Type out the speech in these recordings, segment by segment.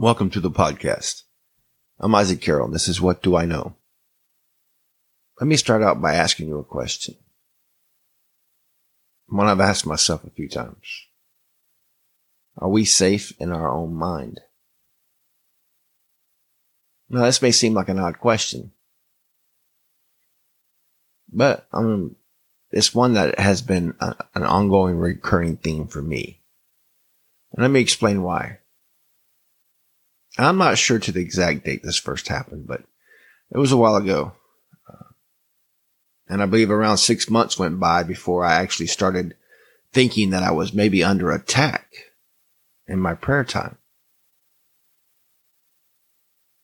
Welcome to the podcast. I'm Isaac Carroll. and This is What Do I Know? Let me start out by asking you a question. One I've asked myself a few times. Are we safe in our own mind? Now, this may seem like an odd question, but um, it's one that has been a, an ongoing recurring theme for me. And let me explain why. I'm not sure to the exact date this first happened, but it was a while ago. And I believe around six months went by before I actually started thinking that I was maybe under attack in my prayer time.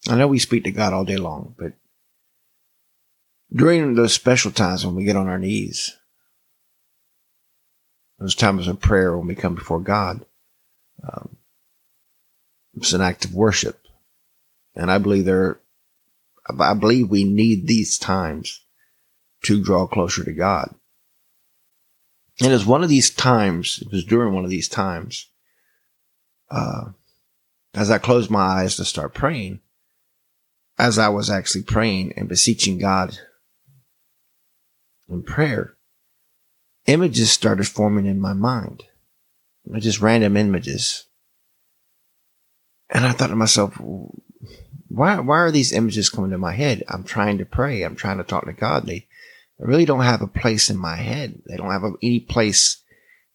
I know we speak to God all day long, but during those special times when we get on our knees, those times of prayer when we come before God, um, it's an act of worship. And I believe there, I believe we need these times to draw closer to God. And it was one of these times, it was during one of these times, uh, as I closed my eyes to start praying, as I was actually praying and beseeching God in prayer, images started forming in my mind. Just random images and I thought to myself, why, why are these images coming to my head? I'm trying to pray. I'm trying to talk to God. They, really don't have a place in my head. They don't have any place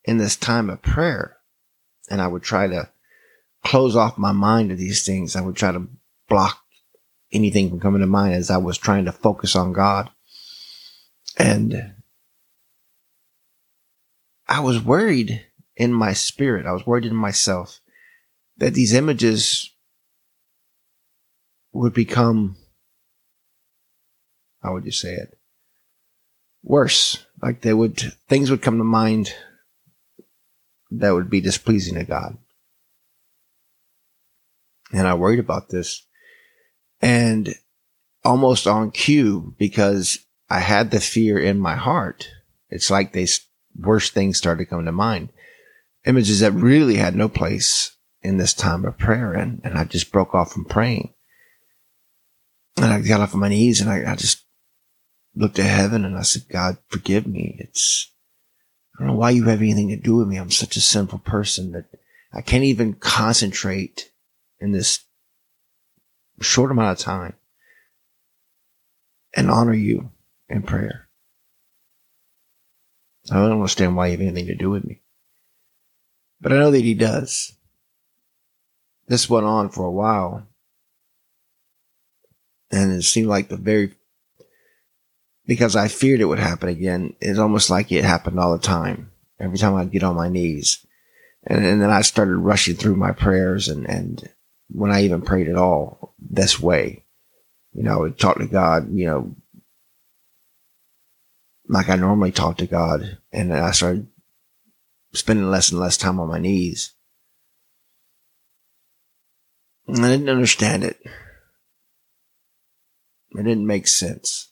in this time of prayer. And I would try to close off my mind to these things. I would try to block anything from coming to mind as I was trying to focus on God. And I was worried in my spirit. I was worried in myself that these images would become, how would you say it? Worse. Like they would, things would come to mind that would be displeasing to God. And I worried about this and almost on cue because I had the fear in my heart. It's like they worse things started coming to mind. Images that really had no place in this time of prayer. And, and I just broke off from praying. And I got off on my knees and I, I just looked to heaven and I said, God, forgive me. It's, I don't know why you have anything to do with me. I'm such a sinful person that I can't even concentrate in this short amount of time and honor you in prayer. I don't understand why you have anything to do with me. But I know that he does. This went on for a while. And it seemed like the very, because I feared it would happen again. It's almost like it happened all the time. Every time I'd get on my knees. And, and then I started rushing through my prayers and, and when I even prayed at all this way, you know, I would talk to God, you know, like I normally talk to God. And I started spending less and less time on my knees. I didn't understand it. It didn't make sense.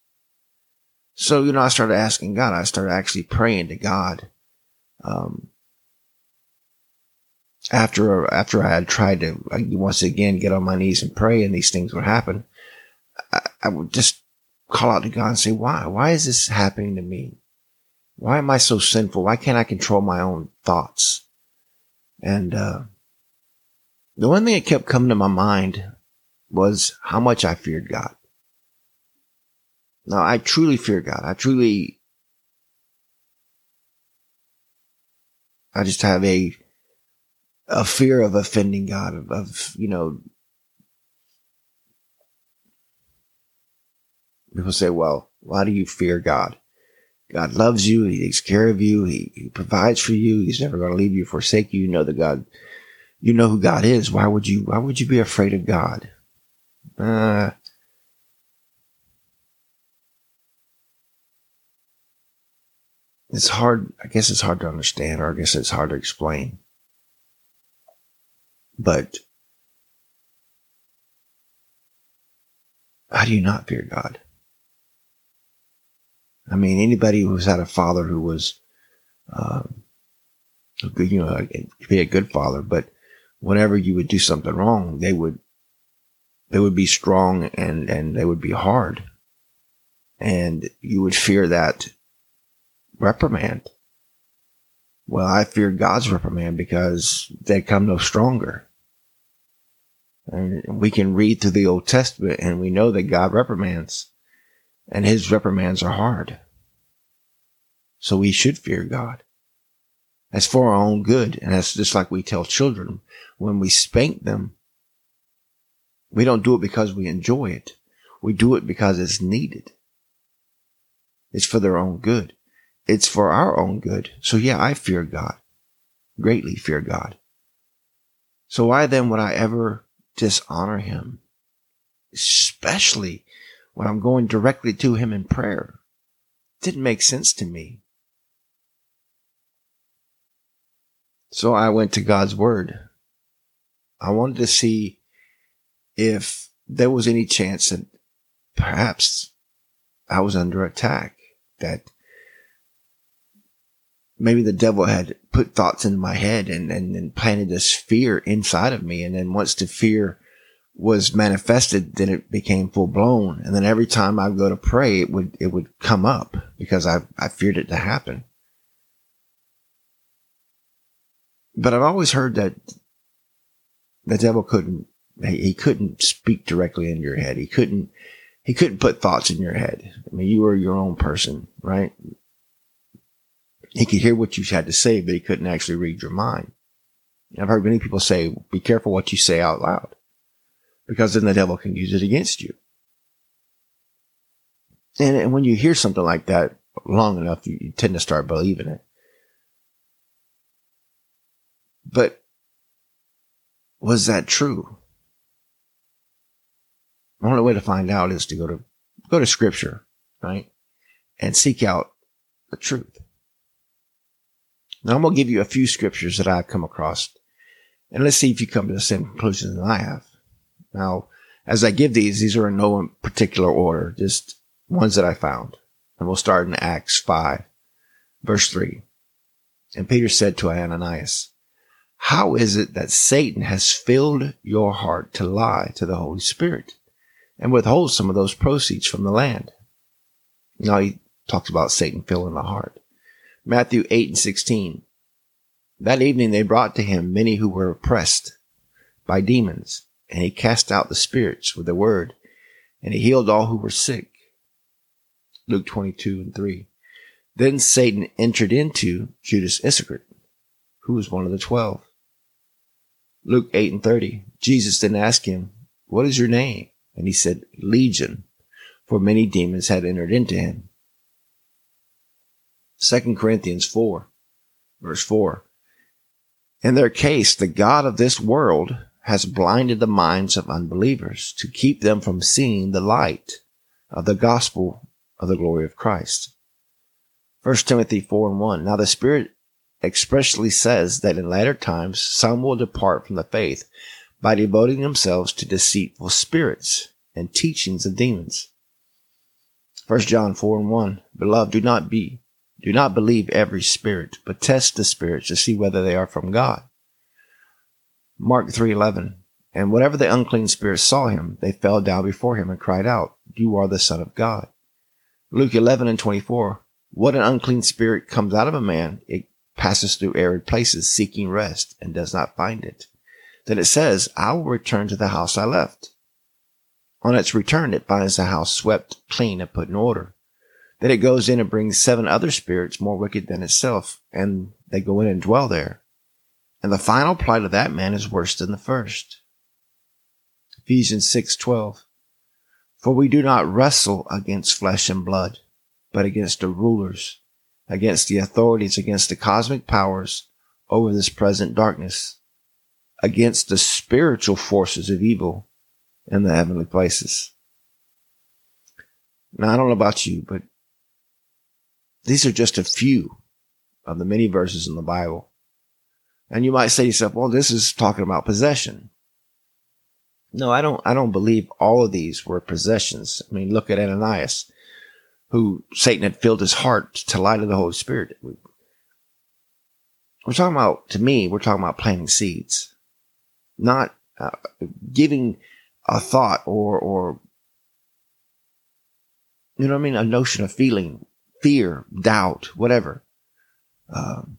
So, you know, I started asking God. I started actually praying to God. Um, after, after I had tried to like, once again get on my knees and pray and these things would happen, I, I would just call out to God and say, why? Why is this happening to me? Why am I so sinful? Why can't I control my own thoughts? And, uh, the one thing that kept coming to my mind was how much I feared God. Now, I truly fear God. I truly, I just have a, a fear of offending God, of, of you know, people say, well, why do you fear God? God loves you. He takes care of you. He, he provides for you. He's never going to leave you, forsake you. You know that God you know who God is. Why would you, why would you be afraid of God? Uh, it's hard. I guess it's hard to understand, or I guess it's hard to explain. But how do you not fear God? I mean, anybody who's had a father who was, um, you know, be a good father, but whenever you would do something wrong, they would, they would be strong and, and they would be hard. And you would fear that reprimand. Well, I fear God's reprimand because they come no stronger. And we can read through the Old Testament and we know that God reprimands and his reprimands are hard. So we should fear God. That's for our own good. And that's just like we tell children when we spank them. We don't do it because we enjoy it. We do it because it's needed. It's for their own good. It's for our own good. So yeah, I fear God, greatly fear God. So why then would I ever dishonor him? Especially when I'm going directly to him in prayer. It didn't make sense to me. So I went to God's word. I wanted to see if there was any chance that perhaps I was under attack, that maybe the devil had put thoughts in my head and, and, and planted this fear inside of me. And then once the fear was manifested, then it became full blown. And then every time I go to pray, it would, it would come up because I, I feared it to happen. But I've always heard that the devil couldn't, he couldn't speak directly in your head. He couldn't, he couldn't put thoughts in your head. I mean, you were your own person, right? He could hear what you had to say, but he couldn't actually read your mind. I've heard many people say, be careful what you say out loud because then the devil can use it against you. And, and when you hear something like that long enough, you, you tend to start believing it. But was that true? The only way to find out is to go to go to scripture, right? And seek out the truth. Now I'm going to give you a few scriptures that I've come across and let's see if you come to the same conclusion that I have. Now, as I give these, these are in no particular order, just ones that I found. And we'll start in Acts 5, verse 3. And Peter said to Ananias, how is it that Satan has filled your heart to lie to the Holy Spirit and withhold some of those proceeds from the land? Now he talks about Satan filling the heart. Matthew 8 and 16. That evening they brought to him many who were oppressed by demons, and he cast out the spirits with the word, and he healed all who were sick. Luke 22 and 3. Then Satan entered into Judas Iscariot, who was one of the twelve. Luke 8 and 30. Jesus then asked him, What is your name? And he said, Legion, for many demons had entered into him. 2 Corinthians 4, verse 4. In their case, the God of this world has blinded the minds of unbelievers to keep them from seeing the light of the gospel of the glory of Christ. 1 Timothy 4 and 1. Now the Spirit expressly says that in latter times some will depart from the faith by devoting themselves to deceitful spirits and teachings of demons. 1 John 4 and 1. Beloved, do not be, do not believe every spirit, but test the spirits to see whether they are from God. Mark 3:11. And whatever the unclean spirits saw him, they fell down before him and cried out, You are the Son of God. Luke 11 and 24. What an unclean spirit comes out of a man, it passes through arid places seeking rest and does not find it. Then it says, I will return to the house I left. On its return, it finds the house swept clean and put in order. Then it goes in and brings seven other spirits more wicked than itself, and they go in and dwell there. And the final plight of that man is worse than the first. Ephesians 6:12 For we do not wrestle against flesh and blood, but against the rulers, against the authorities, against the cosmic powers over this present darkness, against the spiritual forces of evil in the heavenly places. Now, I don't know about you, but these are just a few of the many verses in the Bible. And you might say to yourself, well, this is talking about possession. No, I don't, I don't believe all of these were possessions. I mean, look at Ananias who Satan had filled his heart to lie to the Holy Spirit. We're talking about, to me, we're talking about planting seeds. not uh, giving a thought or, or, you know what I mean? A notion of feeling, fear, doubt, whatever. Um,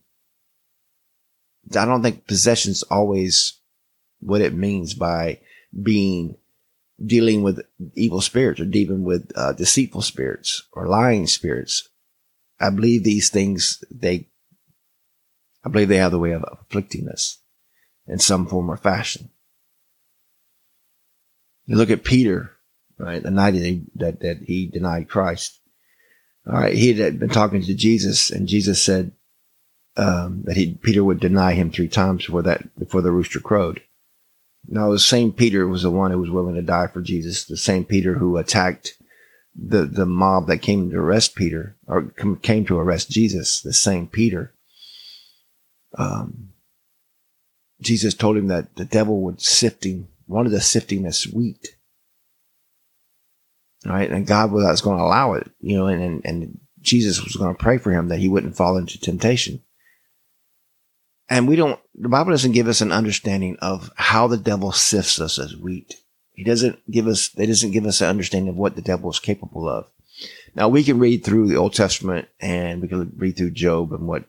I don't think possession's always what it means by being dealing with evil spirits or dealing with uh, deceitful spirits or lying spirits. I believe these things, they, I believe they have the way of afflicting us in some form or fashion. You look at Peter, right? The night that he, that, that he denied Christ. All right. He had been talking to Jesus and Jesus said, um, that he, Peter would deny him three times before that, before the rooster crowed. Now, the same Peter was the one who was willing to die for Jesus. The same Peter who attacked the, the mob that came to arrest Peter or came to arrest Jesus. The same Peter. Um, Jesus told him that the devil would sift him, wanted to sift him as wheat. Right. And God was going to allow it, you know, and, and, and Jesus was going to pray for him that he wouldn't fall into temptation. And we don't, the Bible doesn't give us an understanding of how the devil sifts us as wheat. He doesn't give us, it doesn't give us an understanding of what the devil is capable of. Now we can read through the Old Testament and we can read through Job and what,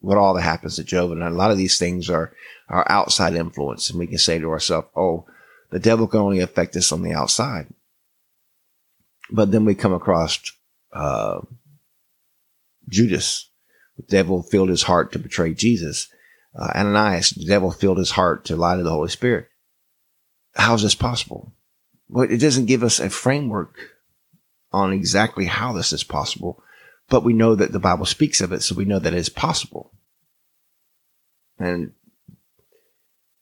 what all that happens to Job. And a lot of these things are, are outside influence. And we can say to ourselves, Oh, the devil can only affect us on the outside. But then we come across, uh, Judas the devil filled his heart to betray Jesus. Uh, Ananias, the devil filled his heart to lie to the Holy Spirit. How is this possible? Well, it doesn't give us a framework on exactly how this is possible, but we know that the Bible speaks of it, so we know that it is possible. And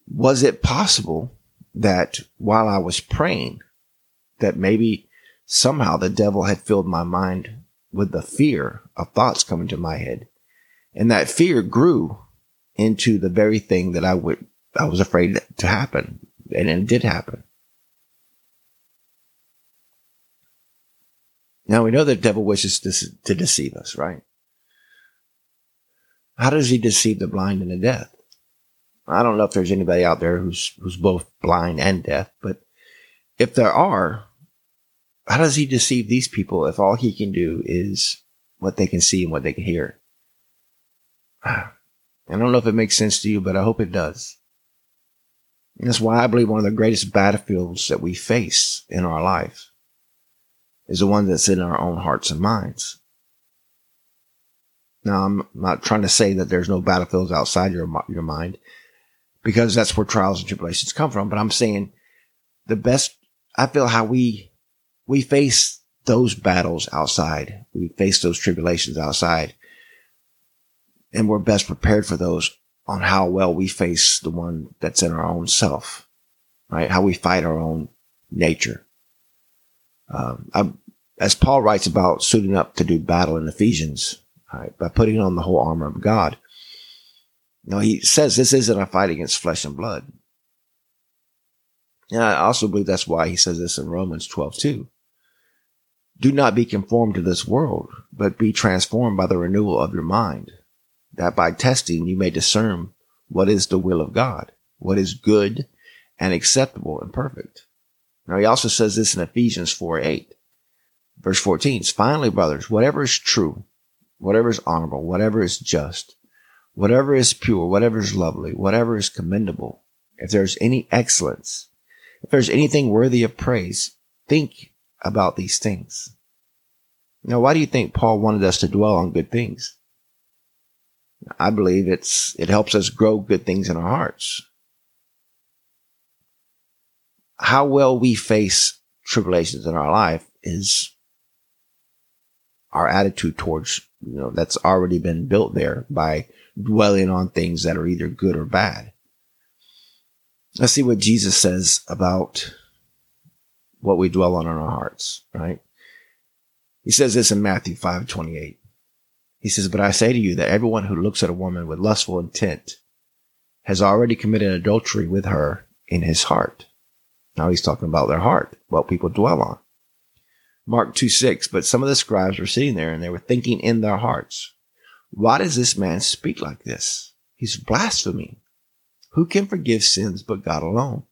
was it possible that while I was praying, that maybe somehow the devil had filled my mind with the fear of thoughts coming to my head and that fear grew into the very thing that I would, I was afraid to happen. And it did happen. Now we know the devil wishes to, to deceive us, right? How does he deceive the blind and the deaf? I don't know if there's anybody out there who's, who's both blind and deaf, but if there are, how does he deceive these people if all he can do is what they can see and what they can hear? I don't know if it makes sense to you, but I hope it does. And that's why I believe one of the greatest battlefields that we face in our life is the one that's in our own hearts and minds. Now, I'm not trying to say that there's no battlefields outside your, your mind because that's where trials and tribulations come from. But I'm saying the best, I feel how we, we face those battles outside. We face those tribulations outside and we're best prepared for those on how well we face the one that's in our own self, right? How we fight our own nature. Um, I, as Paul writes about suiting up to do battle in Ephesians, right, by putting on the whole armor of God. Know, he says this isn't a fight against flesh and blood. And I also believe that's why he says this in Romans 12 too. Do not be conformed to this world, but be transformed by the renewal of your mind that by testing you may discern what is the will of God, what is good and acceptable and perfect. Now he also says this in Ephesians 4 8. Verse 14 Finally, brothers, whatever is true, whatever is honorable, whatever is just, whatever is pure, whatever is lovely, whatever is commendable, if there's any excellence, if there's anything worthy of praise, think about these things. Now, why do you think Paul wanted us to dwell on good things? I believe it's, it helps us grow good things in our hearts. How well we face tribulations in our life is our attitude towards, you know, that's already been built there by dwelling on things that are either good or bad. Let's see what Jesus says about what we dwell on in our hearts, right? He says this in Matthew 5 28. He says, but I say to you that everyone who looks at a woman with lustful intent has already committed adultery with her in his heart. Now he's talking about their heart, what people dwell on. Mark 2 6, but some of the scribes were sitting there and they were thinking in their hearts, why does this man speak like this? He's blaspheming. Who can forgive sins but God alone?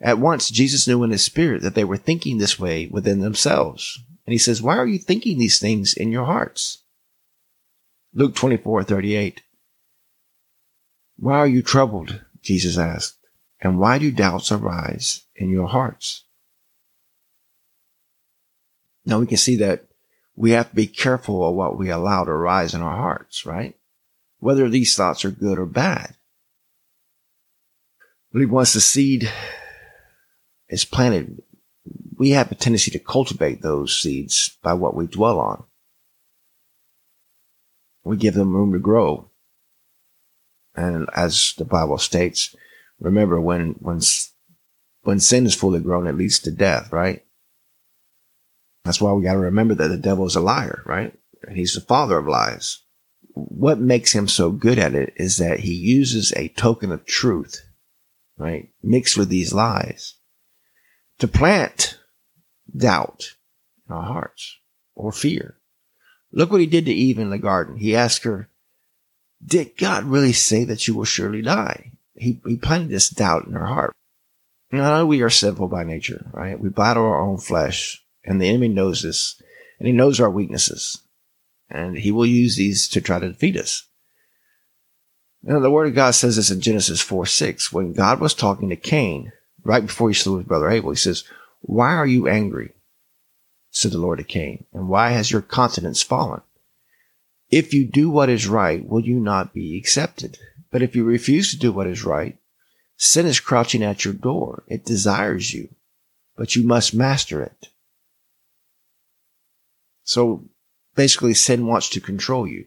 At once, Jesus knew in his spirit that they were thinking this way within themselves. And he says, Why are you thinking these things in your hearts? Luke 24 38. Why are you troubled? Jesus asked. And why do doubts arise in your hearts? Now we can see that we have to be careful of what we allow to rise in our hearts, right? Whether these thoughts are good or bad. I believe once the seed is planted, we have a tendency to cultivate those seeds by what we dwell on. We give them room to grow. And as the Bible states, remember when, when, when sin is fully grown, it leads to death, right? That's why we got to remember that the devil is a liar, right? He's the father of lies. What makes him so good at it is that he uses a token of truth, right? Mixed with these lies to plant doubt in our hearts or fear. Look what he did to Eve in the garden. He asked her, did God really say that you will surely die? He, he planted this doubt in her heart. We are sinful by nature, right? We battle our own flesh and the enemy knows this and he knows our weaknesses and he will use these to try to defeat us. Now, the word of God says this in Genesis 4 6. When God was talking to Cain, right before he slew his brother Abel, he says, Why are you angry? Said the Lord to Cain, and why has your countenance fallen? If you do what is right, will you not be accepted? But if you refuse to do what is right, sin is crouching at your door. It desires you, but you must master it. So basically, sin wants to control you,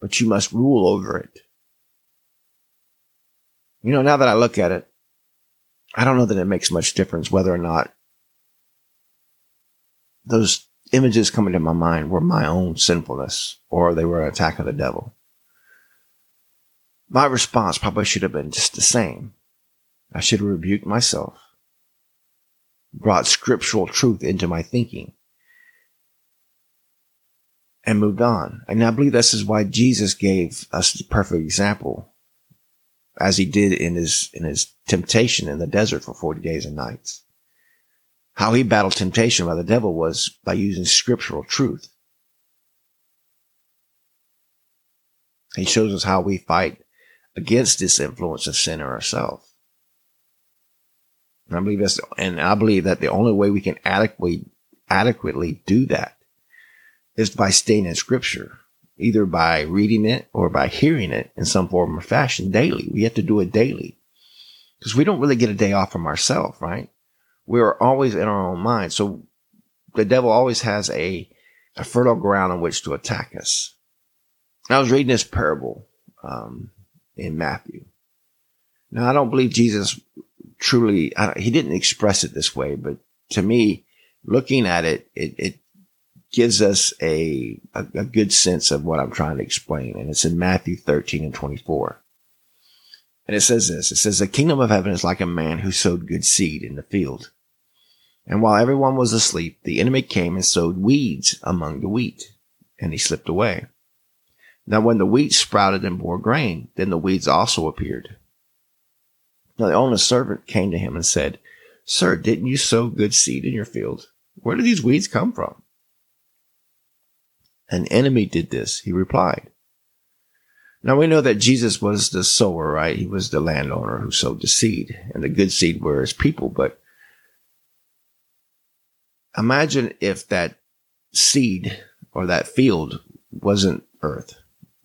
but you must rule over it. You know, now that I look at it, I don't know that it makes much difference whether or not those images coming to my mind were my own sinfulness or they were an attack of the devil. My response probably should have been just the same. I should have rebuked myself, brought scriptural truth into my thinking, and moved on. And I believe this is why Jesus gave us the perfect example as he did in his, in his temptation in the desert for 40 days and nights. How he battled temptation by the devil was by using scriptural truth. He shows us how we fight against this influence of sin in ourselves. And I believe that's, and I believe that the only way we can adequately, adequately do that is by staying in scripture either by reading it or by hearing it in some form or fashion daily. We have to do it daily because we don't really get a day off from ourselves, right? We're always in our own mind. So the devil always has a, a fertile ground on which to attack us. I was reading this parable um, in Matthew. Now, I don't believe Jesus truly, he didn't express it this way, but to me, looking at it, it, it gives us a, a, a, good sense of what I'm trying to explain. And it's in Matthew 13 and 24. And it says this, it says, the kingdom of heaven is like a man who sowed good seed in the field. And while everyone was asleep, the enemy came and sowed weeds among the wheat, and he slipped away. Now when the wheat sprouted and bore grain, then the weeds also appeared. Now the owner's servant came to him and said, Sir, didn't you sow good seed in your field? Where did these weeds come from? An enemy did this, he replied. Now we know that Jesus was the sower, right? He was the landowner who sowed the seed, and the good seed were his people. But imagine if that seed or that field wasn't earth.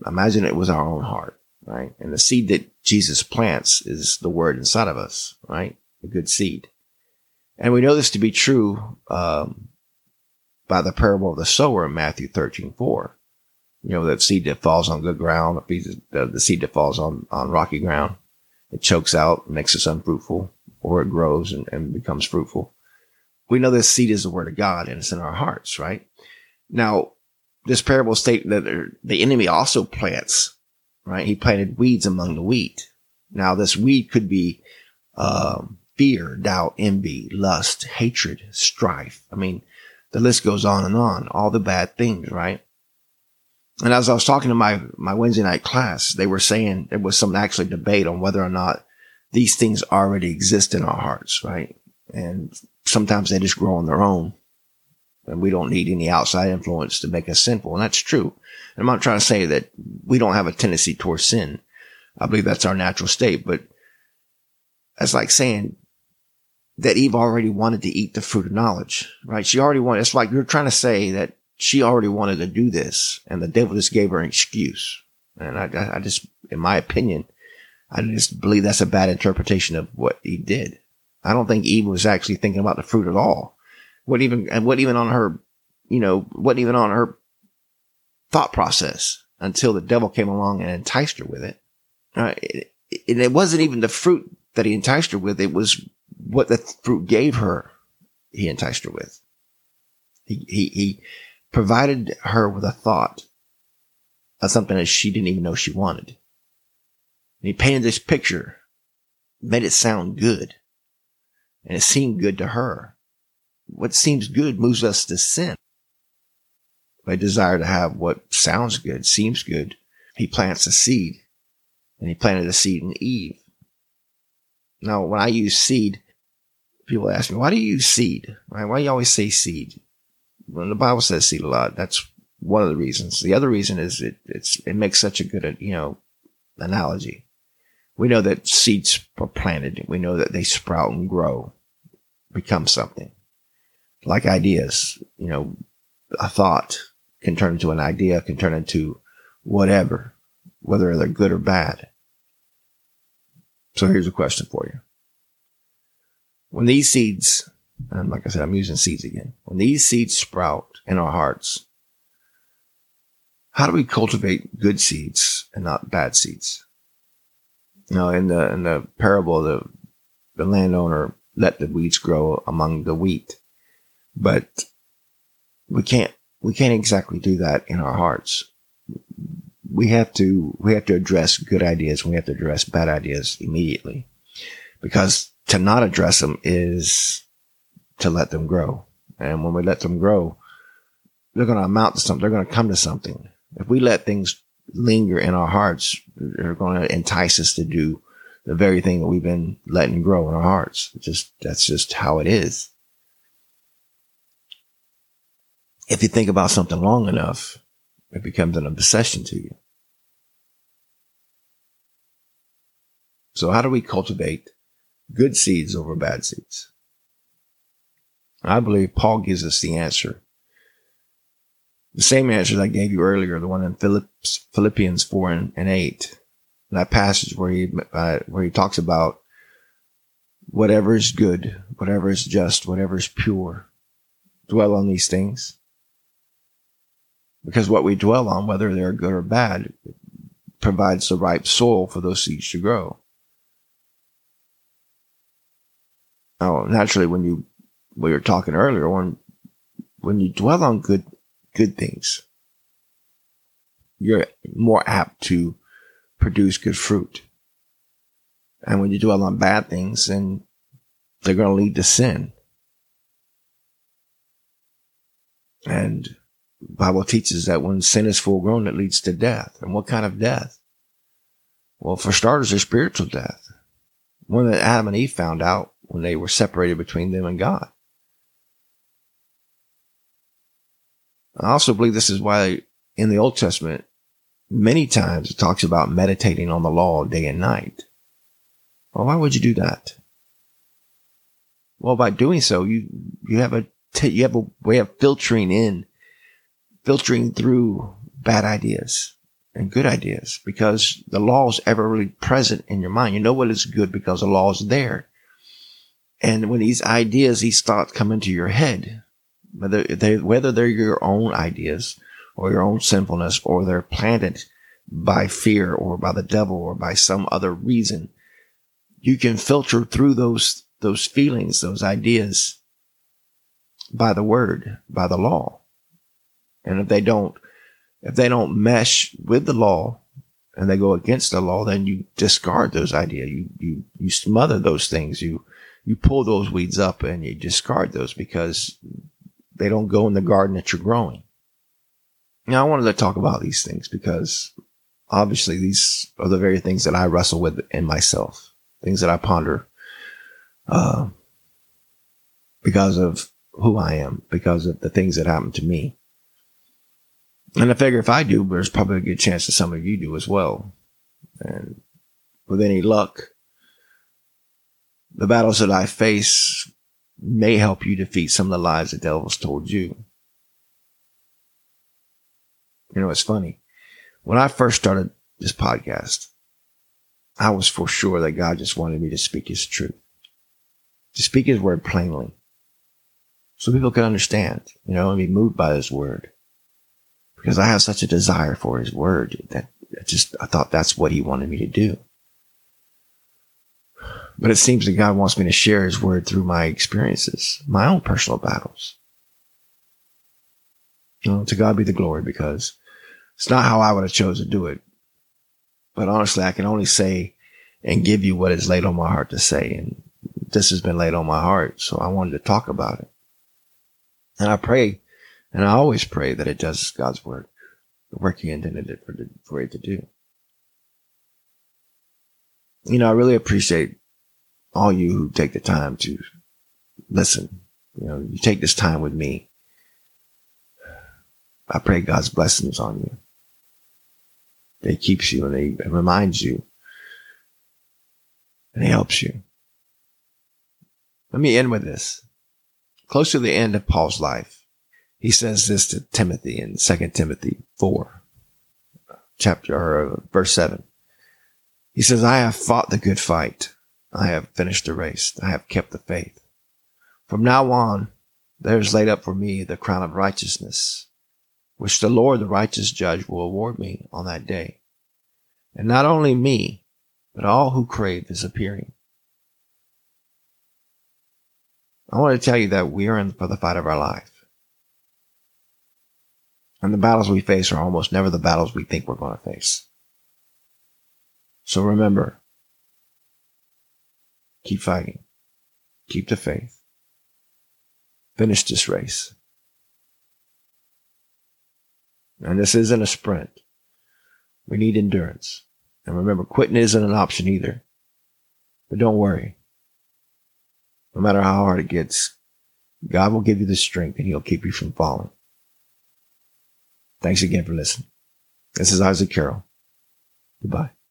Imagine it was our own heart, right? And the seed that Jesus plants is the word inside of us, right? A good seed. And we know this to be true um, by the parable of the sower in Matthew 13, 4. You know, that seed that falls on good ground, the, seed that falls on, on rocky ground, it chokes out, makes us unfruitful, or it grows and, and becomes fruitful. We know this seed is the word of God and it's in our hearts, right? Now, this parable states that the enemy also plants, right? He planted weeds among the wheat. Now, this weed could be, um, fear, doubt, envy, lust, hatred, strife. I mean, the list goes on and on, all the bad things, right? And as I was talking to my, my Wednesday night class, they were saying there was some actually debate on whether or not these things already exist in our hearts, right? And sometimes they just grow on their own and we don't need any outside influence to make us sinful. And that's true. And I'm not trying to say that we don't have a tendency towards sin. I believe that's our natural state, but that's like saying that Eve already wanted to eat the fruit of knowledge, right? She already wanted, it's like you're trying to say that she already wanted to do this and the devil just gave her an excuse. And I, I just, in my opinion, I just believe that's a bad interpretation of what he did. I don't think Eve was actually thinking about the fruit at all. What even, and what even on her, you know, what even on her thought process until the devil came along and enticed her with it. Uh, it, it, it wasn't even the fruit that he enticed her with. It was what the fruit gave her. He enticed her with. He, he, he provided her with a thought of something that she didn't even know she wanted. And he painted this picture, made it sound good, and it seemed good to her. What seems good moves us to sin. By desire to have what sounds good, seems good, he plants a seed, and he planted a seed in Eve. Now, when I use seed, people ask me, why do you use seed? Right? Why do you always say seed? When the Bible says seed a lot, that's one of the reasons. The other reason is it, it's, it makes such a good, you know, analogy. We know that seeds are planted. We know that they sprout and grow, become something like ideas, you know, a thought can turn into an idea, can turn into whatever, whether they're good or bad. So here's a question for you. When these seeds, and like I said, I'm using seeds again. When these seeds sprout in our hearts, how do we cultivate good seeds and not bad seeds? You know, in the, in the parable, the, the landowner let the weeds grow among the wheat, but we can't, we can't exactly do that in our hearts. We have to, we have to address good ideas. We have to address bad ideas immediately because to not address them is to let them grow. And when we let them grow, they're going to amount to something. They're going to come to something. If we let things linger in our hearts, they're going to entice us to do the very thing that we've been letting grow in our hearts. Just, that's just how it is. If you think about something long enough, it becomes an obsession to you. So how do we cultivate good seeds over bad seeds? I believe Paul gives us the answer. The same answer that I gave you earlier, the one in Philippians, Philippians 4 and, and 8. That passage where he, uh, where he talks about whatever is good, whatever is just, whatever is pure. Dwell on these things. Because what we dwell on, whether they're good or bad, provides the ripe soil for those seeds to grow. Now, naturally, when you, we were talking earlier, when, when you dwell on good, good things, you're more apt to produce good fruit. And when you dwell on bad things, then they're going to lead to sin. And Bible teaches that when sin is full grown, it leads to death. And what kind of death? Well, for starters, a spiritual death. One that Adam and Eve found out when they were separated between them and God. I also believe this is why in the Old Testament, many times it talks about meditating on the law day and night. Well, why would you do that? Well, by doing so, you, you have a, t- you have a way of filtering in, filtering through bad ideas and good ideas because the law is ever really present in your mind. You know what is good because the law is there. And when these ideas, these thoughts come into your head, whether they, whether they're your own ideas or your own sinfulness or they're planted by fear or by the devil or by some other reason, you can filter through those, those feelings, those ideas by the word, by the law. And if they don't, if they don't mesh with the law and they go against the law, then you discard those ideas. You, you, you smother those things. You, you pull those weeds up and you discard those because they don't go in the garden that you're growing. Now, I wanted to talk about these things because obviously these are the very things that I wrestle with in myself, things that I ponder uh, because of who I am, because of the things that happen to me. And I figure if I do, there's probably a good chance that some of you do as well. And with any luck, the battles that I face may help you defeat some of the lies the devil's told you. You know, it's funny. When I first started this podcast, I was for sure that God just wanted me to speak his truth, to speak his word plainly so people could understand, you know, and be moved by his word. Because I have such a desire for his word that I just, I thought that's what he wanted me to do. But it seems that God wants me to share his word through my experiences, my own personal battles. You know, to God be the glory because it's not how I would have chosen to do it. But honestly, I can only say and give you what is laid on my heart to say. And this has been laid on my heart. So I wanted to talk about it. And I pray, and I always pray that it does God's work, the work He intended it for, for it to do. You know, I really appreciate all you who take the time to listen. You know, you take this time with me. I pray God's blessings on you. They keeps you and they reminds you and he helps you. Let me end with this. Close to the end of Paul's life, he says this to Timothy in 2 Timothy 4, chapter or verse 7. He says, I have fought the good fight. I have finished the race. I have kept the faith. From now on, there is laid up for me the crown of righteousness, which the Lord, the righteous judge, will award me on that day. And not only me, but all who crave his appearing. I want to tell you that we are in for the fight of our life. And the battles we face are almost never the battles we think we're going to face. So remember, keep fighting, keep the faith, finish this race. And this isn't a sprint. We need endurance. And remember, quitting isn't an option either. But don't worry. No matter how hard it gets, God will give you the strength and he'll keep you from falling. Thanks again for listening. This is Isaac Carroll. Goodbye.